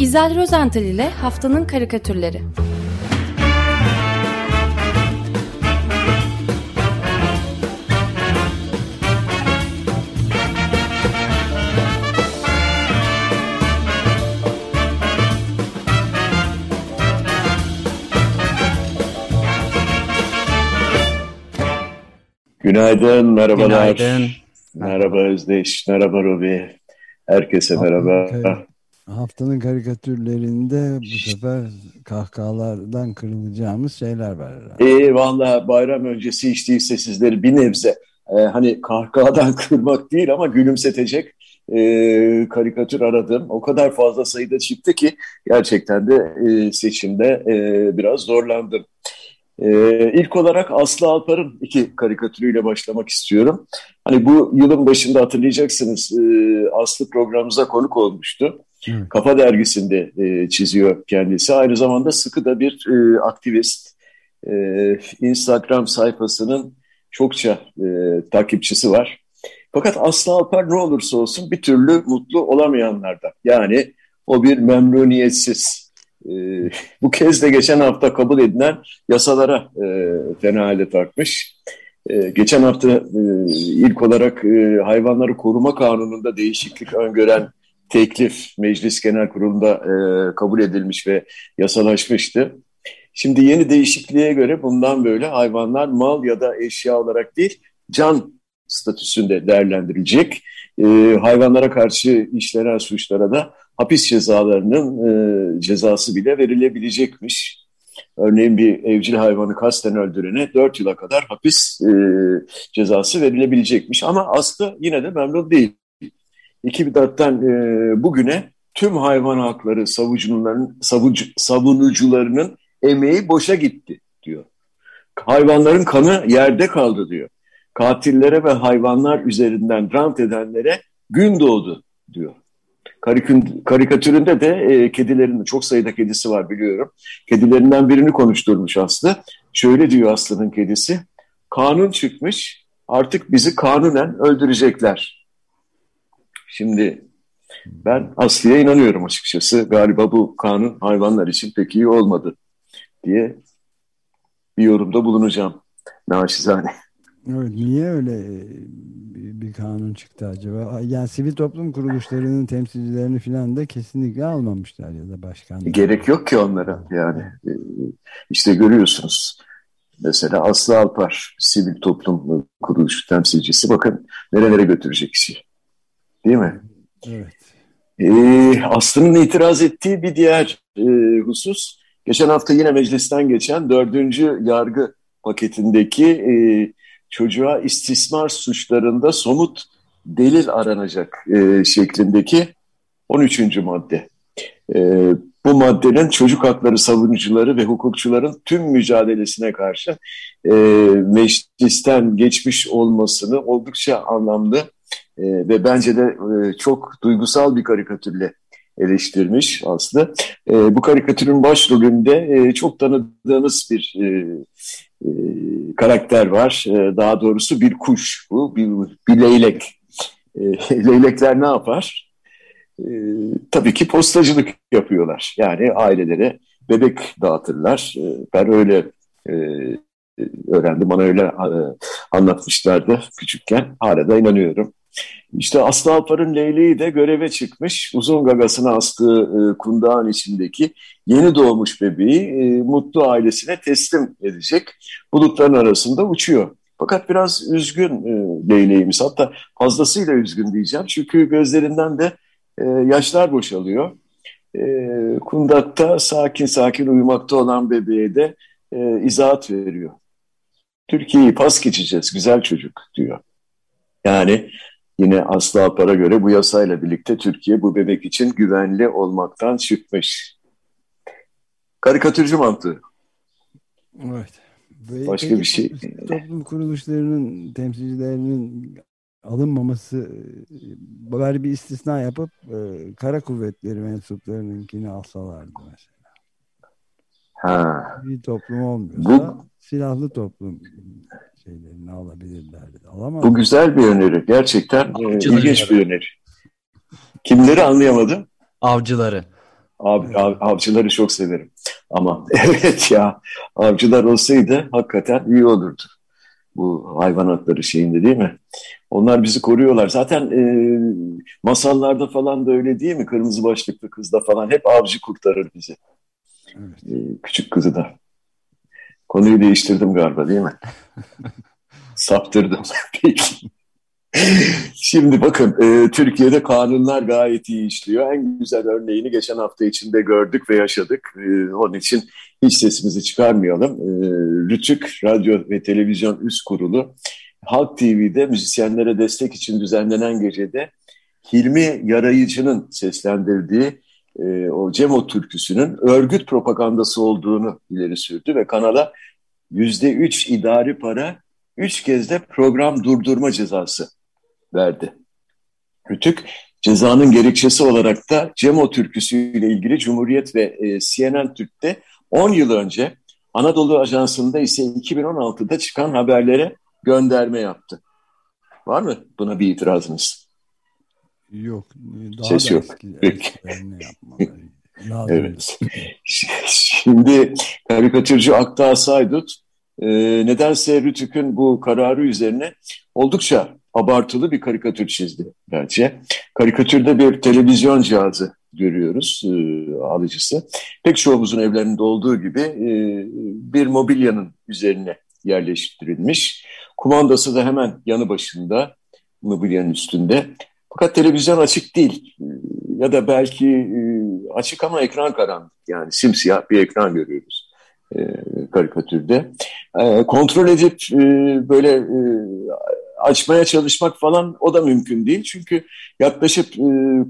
İzel Rozental ile Haftanın Karikatürleri Günaydın, merhabalar. Günaydın. Merhaba Özdeş, merhaba Robi. Herkese merhaba. Haftanın karikatürlerinde bu sefer kahkahalardan kırılacağımız şeyler var herhalde. İyi valla bayram öncesi hiç değilse sizleri bir nebze e, hani kahkahadan kırmak değil ama gülümsetecek e, karikatür aradım. O kadar fazla sayıda çıktı ki gerçekten de e, seçimde e, biraz zorlandım. Ee, ilk olarak Aslı Alpar'ın iki karikatürüyle başlamak istiyorum. Hani bu yılın başında hatırlayacaksınız e, Aslı programımıza konuk olmuştu. Kafa dergisinde e, çiziyor kendisi. Aynı zamanda sıkı da bir e, aktivist. E, Instagram sayfasının çokça e, takipçisi var. Fakat Aslı Alpar ne olursa olsun bir türlü mutlu olamayanlardan. Yani o bir memnuniyetsiz, e, bu kez de geçen hafta kabul edilen yasalara e, fena halde takmış. E, geçen hafta e, ilk olarak e, hayvanları koruma kanununda değişiklik öngören teklif Meclis Genel Kurulu'nda e, kabul edilmiş ve yasalaşmıştı. Şimdi yeni değişikliğe göre bundan böyle hayvanlar mal ya da eşya olarak değil can statüsünde değerlendirilecek. E, hayvanlara karşı işlenen suçlara da hapis cezalarının e, cezası bile verilebilecekmiş. Örneğin bir evcil hayvanı kasten öldürene 4 yıla kadar hapis e, cezası verilebilecekmiş. Ama Aslı yine de memnun değil. 2004'ten e, bugüne tüm hayvan hakları savucuların, savucu, savunucularının emeği boşa gitti diyor. Hayvanların kanı yerde kaldı diyor. Katillere ve hayvanlar üzerinden rant edenlere gün doğdu diyor. Karikatüründe de e, kedilerin çok sayıda kedisi var biliyorum. Kedilerinden birini konuşturmuş Aslı. Şöyle diyor Aslı'nın kedisi. Kanun çıkmış artık bizi kanunen öldürecekler. Şimdi ben Aslı'ya inanıyorum açıkçası. Galiba bu kanun hayvanlar için pek iyi olmadı diye bir yorumda bulunacağım. Naşizane. Evet, niye öyle bir kanun çıktı acaba? Yani sivil toplum kuruluşlarının temsilcilerini falan da kesinlikle almamışlar ya da başkan. Gerek yok ki onlara yani. E, işte görüyorsunuz. Mesela Aslı Alpar sivil toplum kuruluşu temsilcisi bakın nerelere götürecek işi. Değil mi? Evet. Ee, Aslı'nın itiraz ettiği bir diğer e, husus geçen hafta yine meclisten geçen dördüncü yargı paketindeki e, çocuğa istismar suçlarında somut delil aranacak e, şeklindeki 13. madde. E, bu maddenin çocuk hakları savunucuları ve hukukçuların tüm mücadelesine karşı e, meclisten geçmiş olmasını oldukça anlamlı e, ve bence de e, çok duygusal bir karikatürle eleştirmiş aslında. E, bu karikatürün başrolünde e, çok tanıdığınız bir e, e, karakter var. E, daha doğrusu bir kuş bu, bir, bir leylek. E, leylekler ne yapar? E, tabii ki postacılık yapıyorlar. Yani ailelere bebek dağıtırlar. E, ben öyle e, öğrendim. Bana öyle e, anlatmışlardı küçükken. Hala da inanıyorum. İşte Aslı Alpar'ın leyleği de göreve çıkmış. Uzun gagasına astığı e, kundağın içindeki yeni doğmuş bebeği e, mutlu ailesine teslim edecek. Bulutların arasında uçuyor. Fakat biraz üzgün e, leyleğimiz. Hatta fazlasıyla üzgün diyeceğim. Çünkü gözlerinden de e, yaşlar boşalıyor. Kundakta sakin sakin uyumakta olan bebeğe de izahat veriyor. Türkiye'yi pas geçeceğiz güzel çocuk diyor. Yani Yine Aslı Alpar'a göre bu yasayla birlikte Türkiye bu bebek için güvenli olmaktan çıkmış. Karikatürcü mantığı. Evet. Ve Başka bir şey. Toplum kuruluşlarının temsilcilerinin alınmaması böyle bir istisna yapıp e, kara kuvvetleri mensuplarınınkini alsalardı mesela. Ha. Bir toplum olmuyorsa bu, silahlı toplum şeylerini alabilirlerdi. Alamaz. Bu güzel bir öneri. Gerçekten e, ilginç bir öneri. Kimleri anlayamadım? Avcıları. Av, av, avcıları çok severim. Ama evet ya avcılar olsaydı hakikaten iyi olurdu. Bu hayvan hakları şeyinde değil mi? Onlar bizi koruyorlar. Zaten e, masallarda falan da öyle değil mi? Kırmızı başlıklı kızda falan hep avcı kurtarır bizi. Evet. E, küçük kızı da. Konuyu değiştirdim galiba değil mi? Saptırdım. Peki. Şimdi bakın e, Türkiye'de kanunlar gayet iyi işliyor. En güzel örneğini geçen hafta içinde gördük ve yaşadık. E, onun için hiç sesimizi çıkarmayalım. E, Rütük Radyo ve Televizyon Üst Kurulu Halk TV'de müzisyenlere destek için düzenlenen gecede Hilmi Yarayıcı'nın seslendirdiği e, o Cemo türküsünün örgüt propagandası olduğunu ileri sürdü ve kanala yüzde üç idari para, üç kez de program durdurma cezası verdi. Rütük cezanın gerekçesi olarak da Cemo türküsüyle ilgili Cumhuriyet ve e, CNN Türk'te 10 yıl önce Anadolu Ajansı'nda ise 2016'da çıkan haberlere gönderme yaptı. Var mı buna bir itirazınız? Yok. Daha Ses yok. Peki. evet. Şimdi karikatürcü Aktağ Saydut e, nedense Rütük'ün bu kararı üzerine oldukça abartılı bir karikatür çizdi bence. Karikatürde bir televizyon cihazı görüyoruz e, alıcısı. Pek çoğumuzun evlerinde olduğu gibi e, bir mobilyanın üzerine yerleştirilmiş. Kumandası da hemen yanı başında mobilyanın üstünde. Fakat televizyon açık değil ya da belki e, açık ama ekran karanlık yani simsiyah bir ekran görüyoruz e, karikatürde. E, kontrol edip e, böyle açmaya çalışmak falan o da mümkün değil. Çünkü yaklaşıp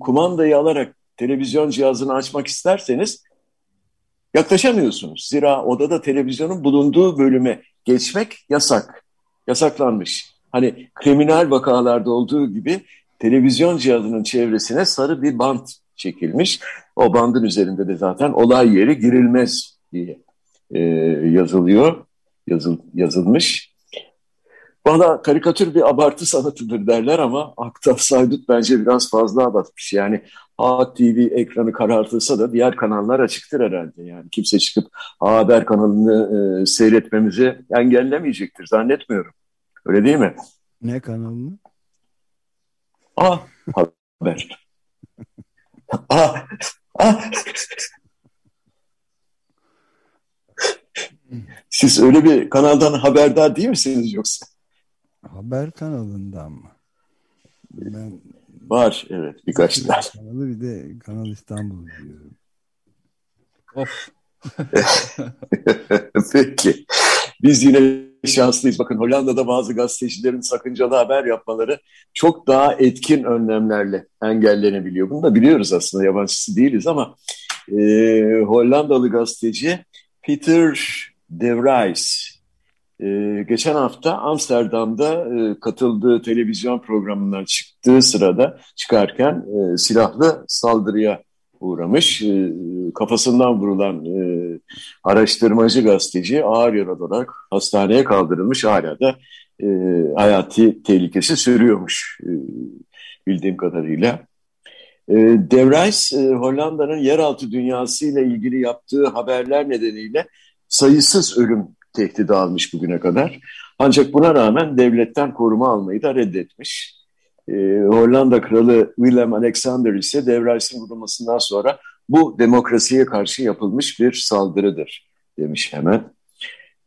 kumandayı alarak televizyon cihazını açmak isterseniz yaklaşamıyorsunuz. Zira odada televizyonun bulunduğu bölüme geçmek yasak. Yasaklanmış. Hani kriminal vakalarda olduğu gibi televizyon cihazının çevresine sarı bir bant çekilmiş. O bandın üzerinde de zaten olay yeri girilmez diye e, yazılıyor, yazıl, yazılmış. Bana karikatür bir abartı sanatıdır derler ama Aktaf Saydut bence biraz fazla abartmış. Yani A TV ekranı karartılsa da diğer kanallar açıktır herhalde. Yani kimse çıkıp A Haber kanalını e, seyretmemizi engellemeyecektir zannetmiyorum. Öyle değil mi? Ne kanalını? A Haber. A, A. Siz öyle bir kanaldan haberdar değil misiniz yoksa? Haber kanalından mı? Ben Var evet birkaç tane. Kanalı bir de Kanal İstanbul diyorum. Of. Peki. Biz yine şanslıyız. Bakın Hollanda'da bazı gazetecilerin sakıncalı haber yapmaları çok daha etkin önlemlerle engellenebiliyor. Bunu da biliyoruz aslında yabancısı değiliz ama e, Hollandalı gazeteci Peter de Vries ee, geçen hafta Amsterdam'da e, katıldığı televizyon programından çıktığı sırada çıkarken e, silahlı saldırıya uğramış. E, kafasından vurulan e, araştırmacı gazeteci ağır yaralı olarak hastaneye kaldırılmış. Hala da e, hayati tehlikesi sürüyormuş bildiğim kadarıyla. E, Devrais, e, Hollanda'nın yeraltı dünyası ile ilgili yaptığı haberler nedeniyle sayısız ölüm tehdidi almış bugüne kadar. Ancak buna rağmen devletten koruma almayı da reddetmiş. Ee, Hollanda Kralı Willem Alexander ise Devrays'ın vurulmasından sonra bu demokrasiye karşı yapılmış bir saldırıdır demiş hemen.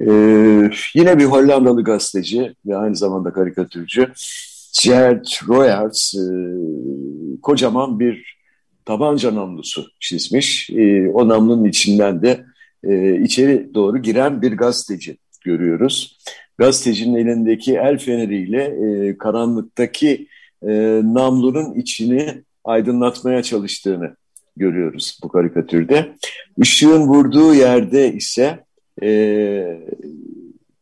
Ee, yine bir Hollandalı gazeteci ve aynı zamanda karikatürcü Gert Royers e, kocaman bir tabanca namlusu çizmiş. E, o namlunun içinden de e, içeri doğru giren bir gazeteci görüyoruz. Gazetecinin elindeki el feneriyle e, karanlıktaki e, namlunun içini aydınlatmaya çalıştığını görüyoruz bu karikatürde. Işığın vurduğu yerde ise e,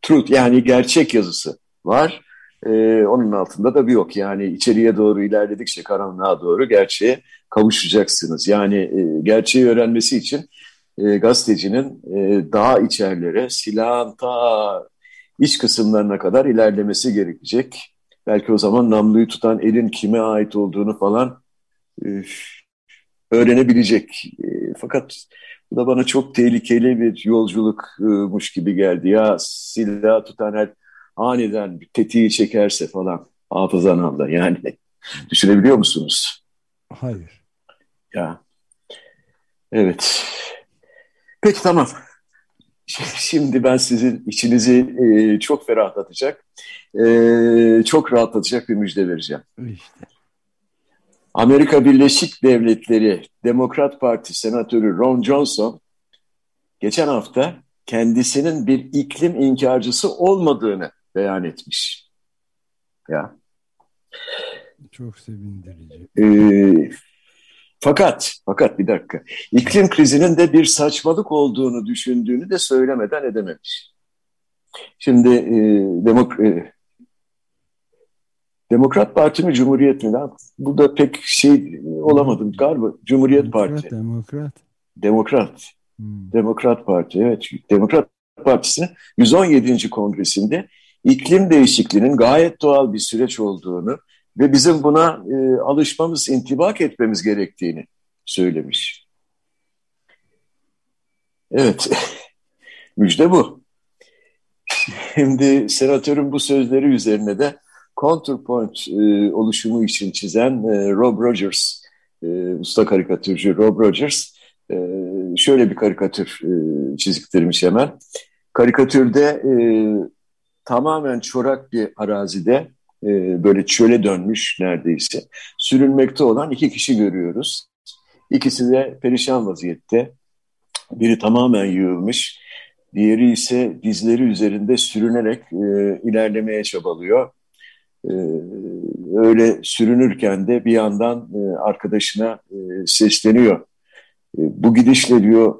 truth yani gerçek yazısı var. E, onun altında da bir yok. Yani içeriye doğru ilerledikçe karanlığa doğru gerçeğe kavuşacaksınız. Yani e, gerçeği öğrenmesi için e, gazetecinin e, daha içerlere, silahın ta iç kısımlarına kadar ilerlemesi gerekecek. Belki o zaman namluyu tutan elin kime ait olduğunu falan e, öğrenebilecek. E, fakat bu da bana çok tehlikeli bir yolculukmuş gibi geldi. Ya silah tutan her aniden tetiği çekerse falan hafızan anda yani düşünebiliyor musunuz? Hayır. Ya evet. Peki tamam. Şimdi ben sizin içinizi e, çok ferahlatacak, e, çok rahatlatacak bir müjde vereceğim. İşte. Amerika Birleşik Devletleri Demokrat Parti Senatörü Ron Johnson geçen hafta kendisinin bir iklim inkarcısı olmadığını beyan etmiş. Ya. Çok sevindirici. Ee, fakat, fakat bir dakika. İklim krizinin de bir saçmalık olduğunu düşündüğünü de söylemeden edememiş. Şimdi e, demok e, Demokrat Parti mi Cumhuriyet mi? Bu da pek şey olamadım galiba. Cumhuriyet Demokrat, Parti. Demokrat. Demokrat. Hmm. Demokrat Parti evet. Demokrat Partisi 117. kongresinde iklim değişikliğinin gayet doğal bir süreç olduğunu ve bizim buna e, alışmamız, intibak etmemiz gerektiğini söylemiş. Evet, müjde bu. Şimdi senatörün bu sözleri üzerine de Counterpoint e, oluşumu için çizen e, Rob Rogers, e, usta karikatürcü Rob Rogers, e, şöyle bir karikatür e, çiziktirmiş hemen. Karikatürde e, tamamen çorak bir arazide e, böyle çöle dönmüş neredeyse sürünmekte olan iki kişi görüyoruz. İkisi de perişan vaziyette. Biri tamamen yığılmış, diğeri ise dizleri üzerinde sürünerek e, ilerlemeye çabalıyor. E, öyle sürünürken de bir yandan e, arkadaşına e, sesleniyor. E, bu gidişle diyor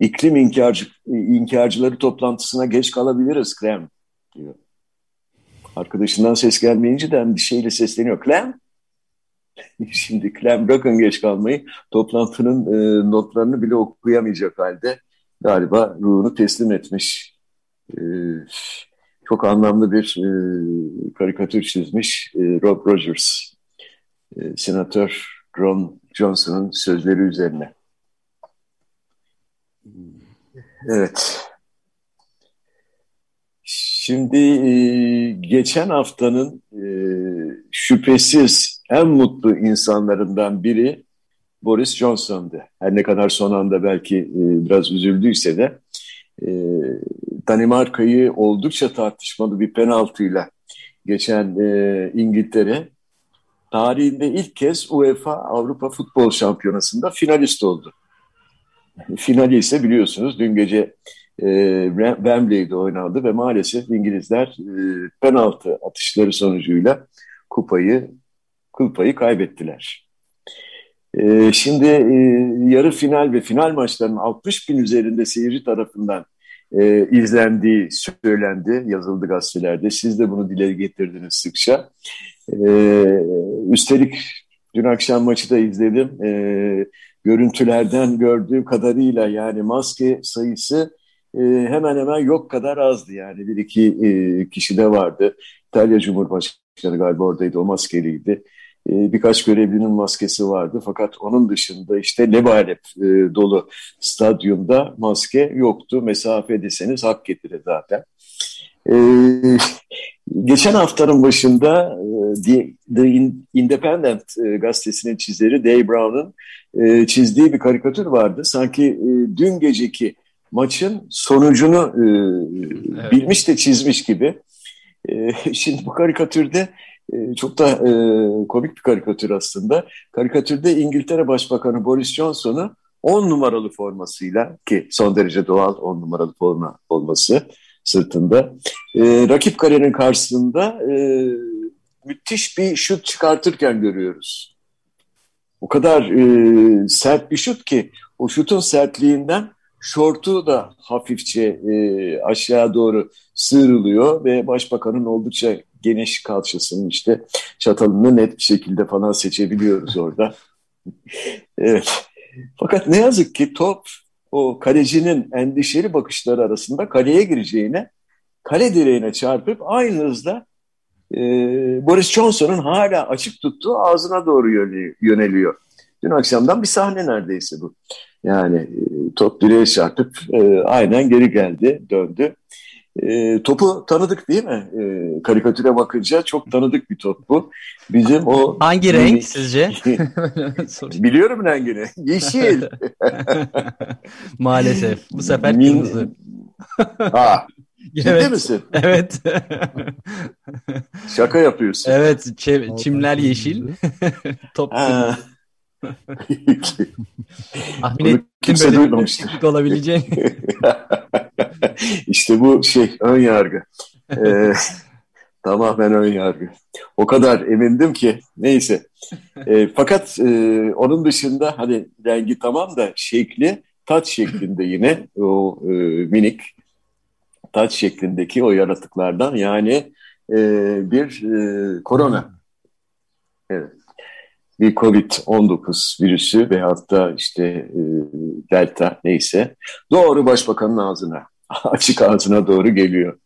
iklim inkarcı, inkarcıları toplantısına geç kalabiliriz Krem diyor. Arkadaşından ses gelmeyince de bir şeyle sesleniyor. Clem? Şimdi Clem bırakın geç kalmayı. Toplantının e, notlarını bile okuyamayacak halde galiba ruhunu teslim etmiş. E, çok anlamlı bir e, karikatür çizmiş e, Rob Rogers. E, Senatör Ron Johnson'ın sözleri üzerine. Evet. Şimdi e, geçen haftanın e, şüphesiz en mutlu insanlarından biri Boris Johnson'dı. Her ne kadar son anda belki e, biraz üzüldüyse de Danimarka'yı oldukça tartışmalı bir penaltıyla geçen İngiltere tarihinde ilk kez UEFA Avrupa Futbol Şampiyonası'nda finalist oldu. Finali ise biliyorsunuz dün gece e, Wembley'de oynandı ve maalesef İngilizler e, penaltı atışları sonucuyla kupayı kupayı kaybettiler. E, şimdi e, yarı final ve final maçlarının 60 bin üzerinde seyirci tarafından e, izlendiği söylendi, yazıldı gazetelerde. Siz de bunu dile getirdiniz sıkça. E, üstelik dün akşam maçı da izledim. E, görüntülerden gördüğüm kadarıyla yani maske sayısı e, hemen hemen yok kadar azdı yani. Bir iki e, kişi de vardı. İtalya Cumhurbaşkanı galiba oradaydı, o maskeliydi. E, birkaç görevlinin maskesi vardı. Fakat onun dışında işte lebalep e, dolu stadyumda maske yoktu. Mesafe deseniz hak getire zaten. E, geçen haftanın başında e, The Independent e, gazetesinin çizeri Dave Brown'un e, çizdiği bir karikatür vardı. Sanki dün geceki maçın sonucunu e, evet. bilmiş de çizmiş gibi. E, şimdi bu karikatürde e, çok da e, komik bir karikatür aslında. Karikatürde İngiltere Başbakanı Boris Johnson'u 10 numaralı formasıyla ki son derece doğal 10 numaralı forma olması sırtında. E, rakip kalenin karşısında e, müthiş bir şut çıkartırken görüyoruz. O kadar e, sert bir şut ki o şutun sertliğinden Şortu da hafifçe e, aşağı doğru sığırılıyor ve başbakanın oldukça geniş kalçasının işte çatalını net bir şekilde falan seçebiliyoruz orada. evet. Fakat ne yazık ki top o kalecinin endişeli bakışları arasında kaleye gireceğine kale direğine çarpıp aynı hızla e, Boris Johnson'un hala açık tuttuğu ağzına doğru yöneliyor. Dün akşamdan bir sahne neredeyse bu. Yani e, top direğe çarpıp e, aynen geri geldi, döndü. E, topu tanıdık değil mi? E, karikatüre bakınca çok tanıdık bir top bu. Bizim o... Hangi renk sizce? Biliyorum rengini. Yeşil. Maalesef. Bu sefer kırmızı. Ha, Ciddi evet. misin? Evet. Şaka yapıyorsun. Evet. Çimler yeşil. Top kırmızı. Tahmin ettim böyle duymamıştır. olabileceğini. İşte bu şey ön yargı. Ee, tamamen ön yargı. O kadar emindim ki neyse. E, fakat e, onun dışında hani rengi tamam da şekli taç şeklinde yine o e, minik taç şeklindeki o yaratıklardan yani e, bir e, korona. Evet bir Covid-19 virüsü veyahut da işte e, Delta neyse doğru başbakanın ağzına, açık ağzına doğru geliyor.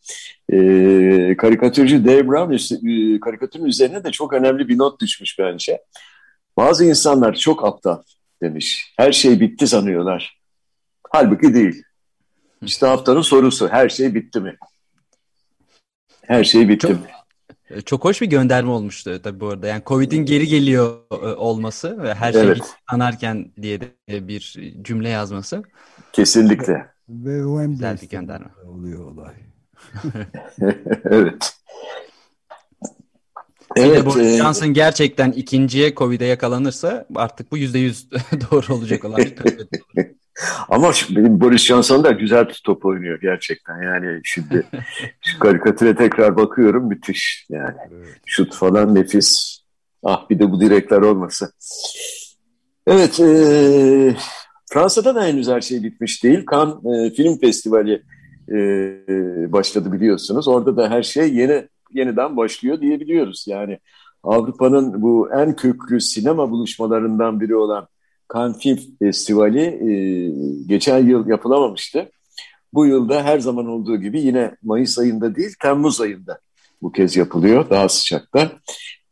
E, karikatürcü Dave Brown e, karikatürün üzerine de çok önemli bir not düşmüş bence. Bazı insanlar çok aptal demiş. Her şey bitti sanıyorlar. Halbuki değil. İşte haftanın sorusu her şey bitti mi? Her şey bitti çok, mi? E, çok hoş bir gönderme olmuştu tabii bu arada. Yani Covid'in geri geliyor e, olması ve her şey evet. anarken diye de bir cümle yazması. Kesinlikle. Ve o Güzel bir gönderme. Oluyor olay. evet. Evet, Boris e... Johnson gerçekten ikinciye Covid'e yakalanırsa artık bu yüzde yüz doğru olacak olan Ama benim Boris Johnson da güzel bir top oynuyor gerçekten. Yani şimdi şu karikatüre tekrar bakıyorum müthiş. Yani evet. şut falan nefis. Ah bir de bu direkler olmasa. Evet, e, Fransa'da da henüz her şey bitmiş değil. Cannes e, Film Festivali e, başladı biliyorsunuz. Orada da her şey yeni yeniden başlıyor diyebiliyoruz. Yani Avrupa'nın bu en köklü sinema buluşmalarından biri olan Cannes Film Festivali e, geçen yıl yapılamamıştı. Bu yılda her zaman olduğu gibi yine Mayıs ayında değil Temmuz ayında bu kez yapılıyor daha sıcakta.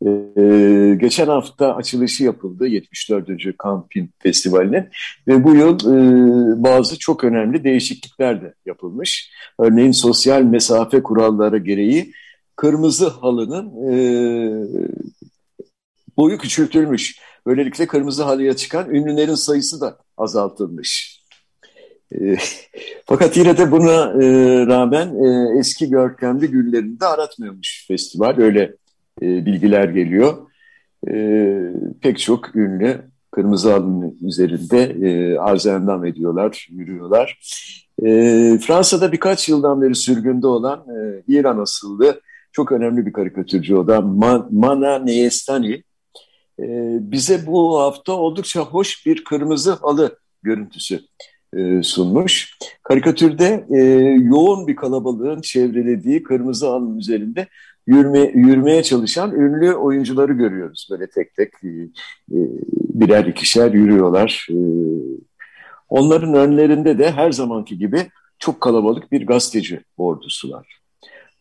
Ee, geçen hafta açılışı yapıldı 74. Cannes Film Festivali'nin ve bu yıl e, bazı çok önemli değişiklikler de yapılmış. Örneğin sosyal mesafe kuralları gereği kırmızı halının e, boyu küçültülmüş. Böylelikle kırmızı halıya çıkan ünlülerin sayısı da azaltılmış. E, fakat yine de buna e, rağmen e, eski görkemli güllerini de aratmıyormuş festival. Öyle e, bilgiler geliyor. Pek çok ünlü kırmızı halının üzerinde e, arzendam ediyorlar, yürüyorlar. Fransa'da birkaç yıldan beri sürgünde olan İran asıllı çok önemli bir karikatürcü o da Man Mana Neyestani e, bize bu hafta oldukça hoş bir kırmızı halı görüntüsü e, sunmuş. Karikatürde e, yoğun bir kalabalığın çevrelediği kırmızı halının üzerinde yürüme, yürümeye çalışan ünlü oyuncuları görüyoruz. Böyle tek tek e, birer ikişer yürüyorlar. Onların önlerinde de her zamanki gibi çok kalabalık bir gazeteci ordusu var.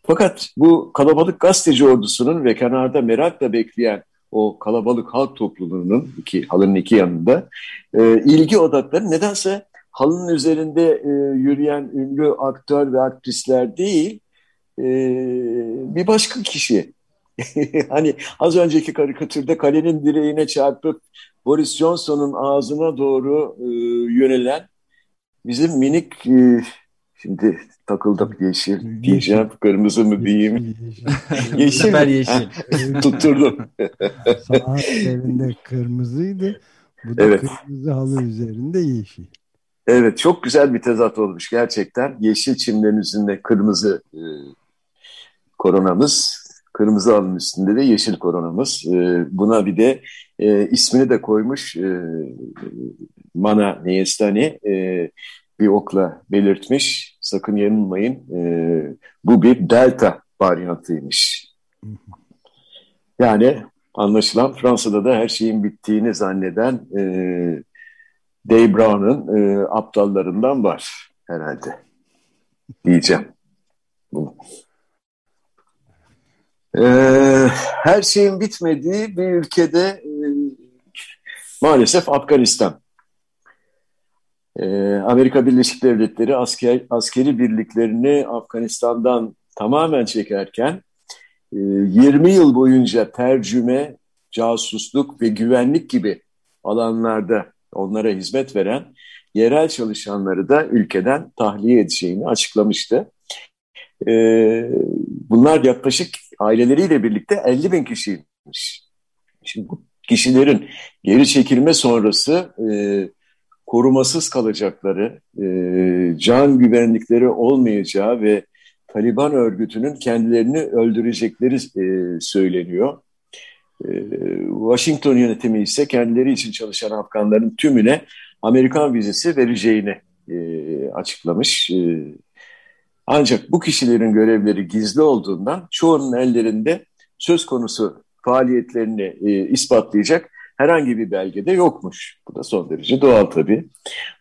Fakat bu kalabalık gazeteci ordusunun ve kenarda merakla bekleyen o kalabalık halk topluluğunun iki halının iki yanında e, ilgi odakları nedense halının üzerinde e, yürüyen ünlü aktör ve aktrisler değil e, bir başka kişi. hani az önceki karikatürde kalenin direğine çarpıp Boris Johnson'un ağzına doğru e, yönelen bizim minik e, Şimdi takıldım yeşil diyeceğim. Kırmızı mı diyeyim? yeşil. yeşil. yeşil. Tutturdum. Saat kırmızıydı. Bu da evet. kırmızı halı üzerinde yeşil. Evet çok güzel bir tezat olmuş gerçekten. Yeşil çimlerin üzerinde kırmızı e, koronamız. Kırmızı halının üstünde de yeşil koronamız. E, buna bir de e, ismini de koymuş e, Mana Neyestani. E, bir okla belirtmiş. Sakın yanılmayın e, bu bir delta varyantıymış. Yani anlaşılan Fransa'da da her şeyin bittiğini zanneden e, Dave Brown'un e, aptallarından var herhalde diyeceğim. Bunu. Ee, her şeyin bitmediği bir ülkede e, Maalesef Afganistan. Ee, Amerika Birleşik Devletleri asker, askeri birliklerini Afganistan'dan tamamen çekerken 20 e, yıl boyunca tercüme, casusluk ve güvenlik gibi alanlarda onlara hizmet veren yerel çalışanları da ülkeden tahliye edeceğini açıklamıştı. Ee, bunlar yaklaşık aileleriyle birlikte 50 bin kişiymiş. Şimdi bu kişilerin geri çekilme sonrası e, korumasız kalacakları, e, can güvenlikleri olmayacağı ve Taliban örgütünün kendilerini öldürecekleri e, söyleniyor. E, Washington yönetimi ise kendileri için çalışan Afganların tümüne Amerikan vizesi vereceğini e, açıklamış. E, ancak bu kişilerin görevleri gizli olduğundan çoğunun ellerinde söz konusu faaliyetlerini e, ispatlayacak herhangi bir belgede yokmuş. Bu da son derece doğal tabii.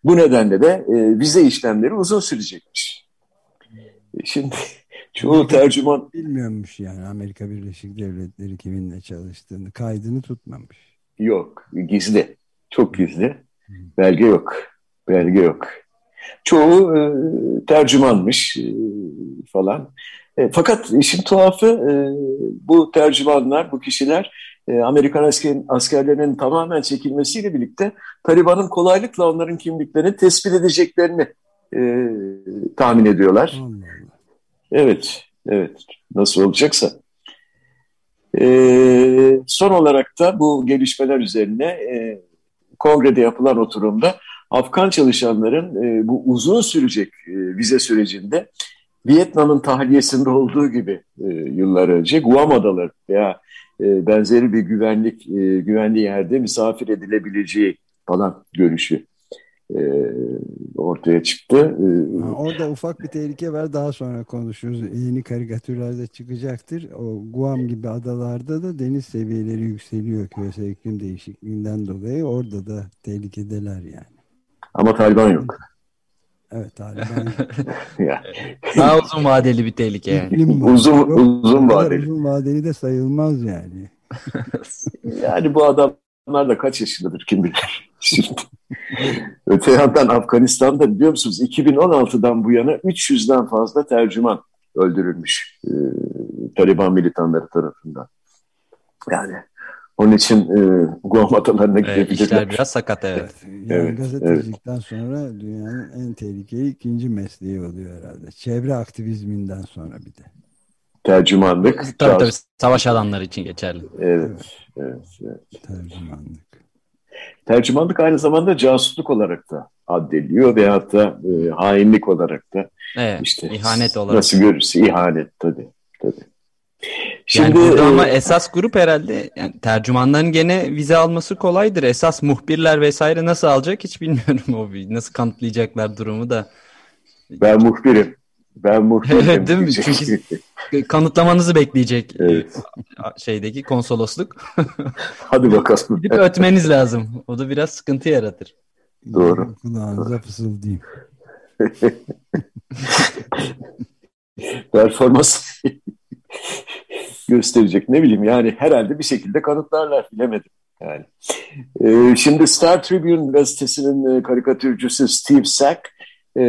Bu nedenle de e, vize işlemleri uzun sürecekmiş. E, şimdi çoğu tercüman... Bilmiyormuş yani Amerika Birleşik Devletleri kiminle çalıştığını, kaydını tutmamış. Yok, gizli. Çok gizli. Belge yok. Belge yok. Çoğu e, tercümanmış e, falan. E, fakat işin tuhafı e, bu tercümanlar, bu kişiler e, Amerikan asker, askerlerinin tamamen çekilmesiyle birlikte Taliban'ın kolaylıkla onların kimliklerini tespit edeceklerini e, tahmin ediyorlar. Evet, evet. Nasıl olacaksa. E, son olarak da bu gelişmeler üzerine e, kongrede yapılan oturumda Afgan çalışanların e, bu uzun sürecek e, vize sürecinde Vietnam'ın tahliyesinde olduğu gibi e, yıllar önce Guam Adaları veya e, benzeri bir güvenlik e, güvenli yerde misafir edilebileceği falan görüşü e, ortaya çıktı. E, orada ufak bir tehlike var daha sonra konuşuruz. Yeni karikatürlerde çıkacaktır. O Guam gibi adalarda da deniz seviyeleri yükseliyor küresel iklim değişikliğinden dolayı. Orada da tehlikedeler yani. Ama Taliban yok. Evet Taliban. Daha uzun vadeli bir tehlike yani. uzun uzun vadeli. Uzun vadeli de sayılmaz yani. yani bu adamlar da kaç yaşındadır kim bilir. Şimdi. Öte yandan Afganistan'da biliyor musunuz 2016'dan bu yana 300'den fazla tercüman öldürülmüş e, Taliban militanları tarafından. Yani onun için e, Guam adalarına evet, gidebilirler. İşler biraz sakat evet. Yani evet gazetecilikten evet. sonra dünyanın en tehlikeli ikinci mesleği oluyor herhalde. Çevre aktivizminden sonra bir de. Tercümanlık. Tabii tabii savaş alanları için geçerli. Evet, evet, evet. Tercümanlık. Tercümanlık aynı zamanda casusluk olarak da addediliyor veyahut da e, hainlik olarak da. Evet, işte ihanet olarak. Nasıl görürse ihanet tabii. tabii. Şimdi yani burada e, ama esas grup herhalde yani tercümanların gene vize alması kolaydır. Esas muhbirler vesaire nasıl alacak hiç bilmiyorum o nasıl kanıtlayacaklar durumu da. Ben muhbirim. Ben muhbirim. Değil mi? Çünkü kanıtlamanızı bekleyecek e, evet. şeydeki konsolosluk. Hadi bakalım. Bir ötmeniz lazım. O da biraz sıkıntı yaratır. Doğru. Kulağınıza fısıldayayım. Performans gösterecek. Ne bileyim yani herhalde bir şekilde kanıtlarlar bilemedim. Yani. Ee, şimdi Star Tribune gazetesinin e, karikatürcüsü Steve Sack e,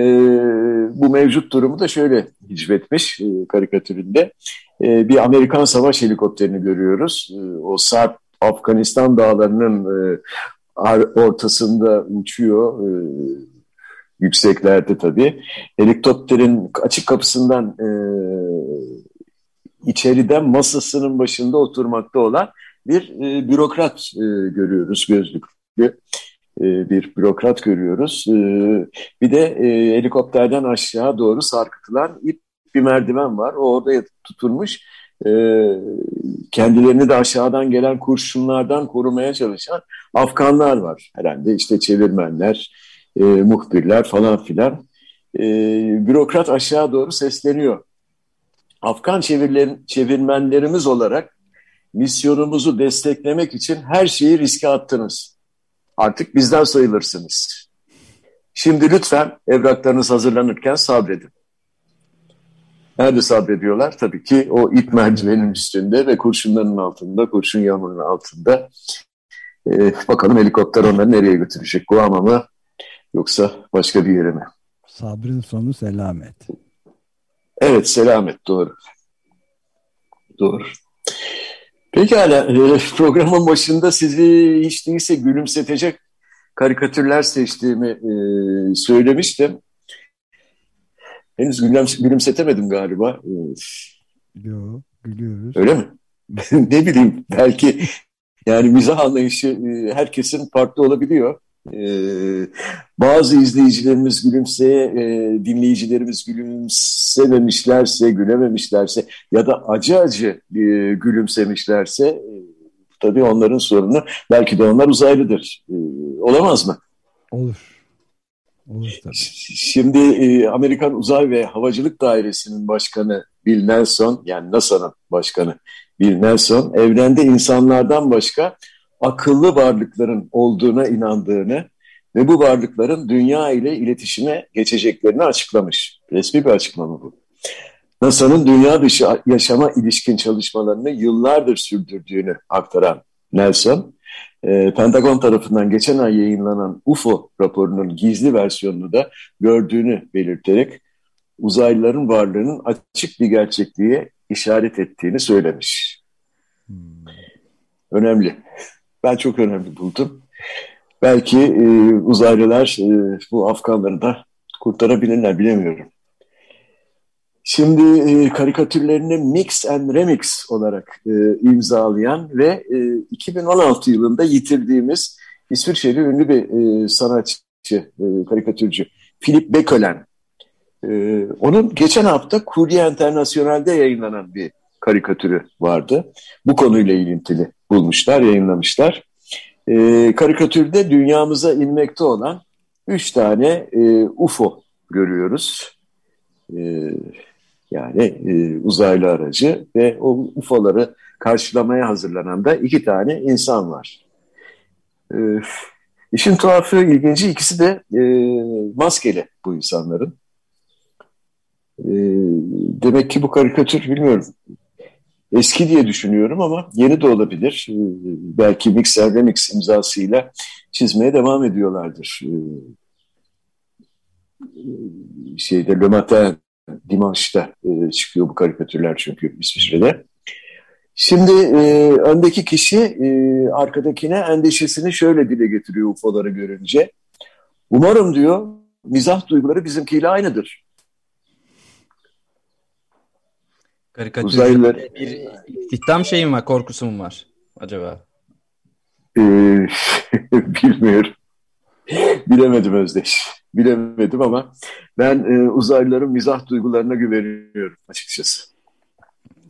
bu mevcut durumu da şöyle hicvetmiş e, karikatüründe. E, bir Amerikan savaş helikopterini görüyoruz. E, o Sarp Afganistan dağlarının e, ortasında uçuyor. E, yükseklerde tabii. Helikopterin açık kapısından e, içeriden masasının başında oturmakta olan bir e, bürokrat e, görüyoruz gözlüklü e, bir bürokrat görüyoruz. E, bir de e, helikopterden aşağı doğru sarkıtılan ip bir merdiven var. O orada tutulmuş. E, kendilerini de aşağıdan gelen kurşunlardan korumaya çalışan Afganlar var. Herhalde işte çevirmenler, e, muhbirler falan filan. E, bürokrat aşağı doğru sesleniyor Afgan çevirmenlerimiz olarak misyonumuzu desteklemek için her şeyi riske attınız. Artık bizden sayılırsınız. Şimdi lütfen evraklarınız hazırlanırken sabredin. Nerede sabrediyorlar? Tabii ki o ip merdivenin üstünde ve kurşunların altında, kurşun yağmurunun altında E, bakalım helikopter onları nereye götürecek? Guam'a mı yoksa başka bir yere mi? Sabrın sonu selamet. Evet selamet doğru. Doğru. Pekala e, programın başında sizi hiç değilse gülümsetecek karikatürler seçtiğimi e, söylemiştim. Henüz gülüm, gülümsetemedim galiba. Yok, gülüyoruz. Öyle mi? ne bileyim belki yani mizah anlayışı e, herkesin farklı olabiliyor. Ee, bazı izleyicilerimiz gülümseye, e, dinleyicilerimiz gülümsememişlerse, gülememişlerse ya da acı acı e, gülümsemişlerse e, tabii onların sorunu. Belki de onlar uzaylıdır. E, olamaz mı? Olur. Olur tabii. Şimdi e, Amerikan Uzay ve Havacılık Dairesi'nin başkanı Bill Nelson, yani NASA'nın başkanı Bill Nelson, evrende insanlardan başka akıllı varlıkların olduğuna inandığını ve bu varlıkların dünya ile iletişime geçeceklerini açıklamış. Resmi bir açıklama bu. NASA'nın dünya dışı yaşama ilişkin çalışmalarını yıllardır sürdürdüğünü aktaran Nelson, e, Pentagon tarafından geçen ay yayınlanan UFO raporunun gizli versiyonunu da gördüğünü belirterek uzaylıların varlığının açık bir gerçekliğe işaret ettiğini söylemiş. Hmm. Önemli. Ben çok önemli buldum. Belki e, uzaylılar e, bu Afganları da kurtarabilirler bilemiyorum. Şimdi e, karikatürlerini Mix and Remix olarak e, imzalayan ve e, 2016 yılında yitirdiğimiz İsviçreli ünlü bir e, sanatçı, e, karikatürcü Philip Bekölen. E, onun geçen hafta Kurye Internasyonel'de yayınlanan bir karikatürü vardı. Bu konuyla ilintili bulmuşlar, yayınlamışlar. E, karikatürde dünyamıza inmekte olan üç tane e, UFO görüyoruz. E, yani e, uzaylı aracı ve o UFO'ları karşılamaya hazırlanan da iki tane insan var. E, işin tuhafı, ilginci ikisi de e, maskeli bu insanların. E, demek ki bu karikatür bilmiyorum eski diye düşünüyorum ama yeni de olabilir. Ee, belki Mixer Remix imzasıyla çizmeye devam ediyorlardır. Ee, şeyde Le Matin Dimanche'da e, çıkıyor bu karikatürler çünkü İsviçre'de. Şimdi e, öndeki kişi e, arkadakine endişesini şöyle dile getiriyor UFO'ları görünce. Umarım diyor mizah duyguları bizimkiyle aynıdır. Karikatür Uzaylılar... bir istihdam şeyim var, korkusu mu var acaba? Ee, bilmiyorum. Bilemedim Özdeş. Bilemedim ama ben e, uzaylıların mizah duygularına güveniyorum açıkçası.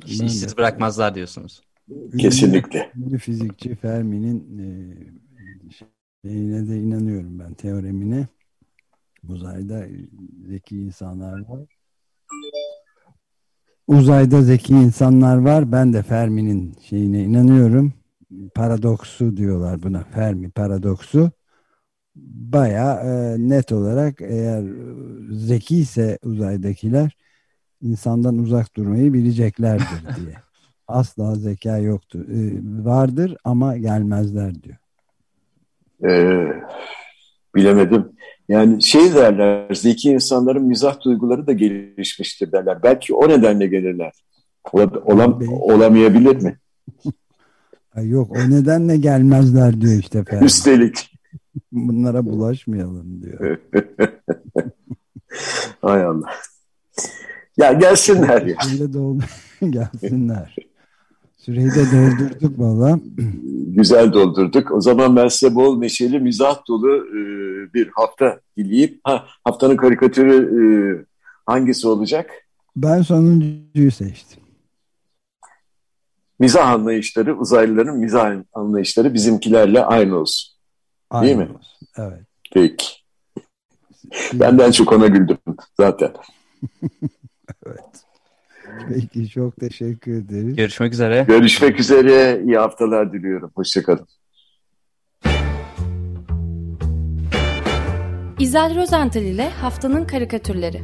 İşsiz bırakmazlar diyorsunuz. Kesinlikle. Ünlü fizikçi Fermi'nin e, şeyine de inanıyorum ben teoremine. Uzayda zeki insanlar var uzayda zeki insanlar var. Ben de Fermi'nin şeyine inanıyorum. Paradoksu diyorlar buna. Fermi paradoksu. Baya e, net olarak eğer zeki ise uzaydakiler insandan uzak durmayı bileceklerdir diye. Asla zeka yoktur. E, vardır ama gelmezler diyor. Ee, bilemedim. Yani şey derler, zeki insanların mizah duyguları da gelişmiştir derler. Belki o nedenle gelirler. Olam, olamayabilir mi? Yok o nedenle gelmezler diyor işte. Ferdi. Üstelik. Bunlara bulaşmayalım diyor. Hay Allah. Ya gelsinler ya. gelsinler. Süreyi de doldurduk valla. Güzel doldurduk. O zaman ben size bol neşeli, mizah dolu e, bir hafta dileyip ha, haftanın karikatürü e, hangisi olacak? Ben sonuncuyu seçtim. Mizah anlayışları, uzaylıların mizah anlayışları bizimkilerle aynı olsun. Aynı Değil mi? Olsun. Evet. Peki. Benden çok ona güldüm zaten. evet. Peki çok teşekkür ederiz. Görüşmek üzere. Görüşmek üzere. İyi haftalar diliyorum. Hoşçakalın. İzel Rozental ile Haftanın Karikatürleri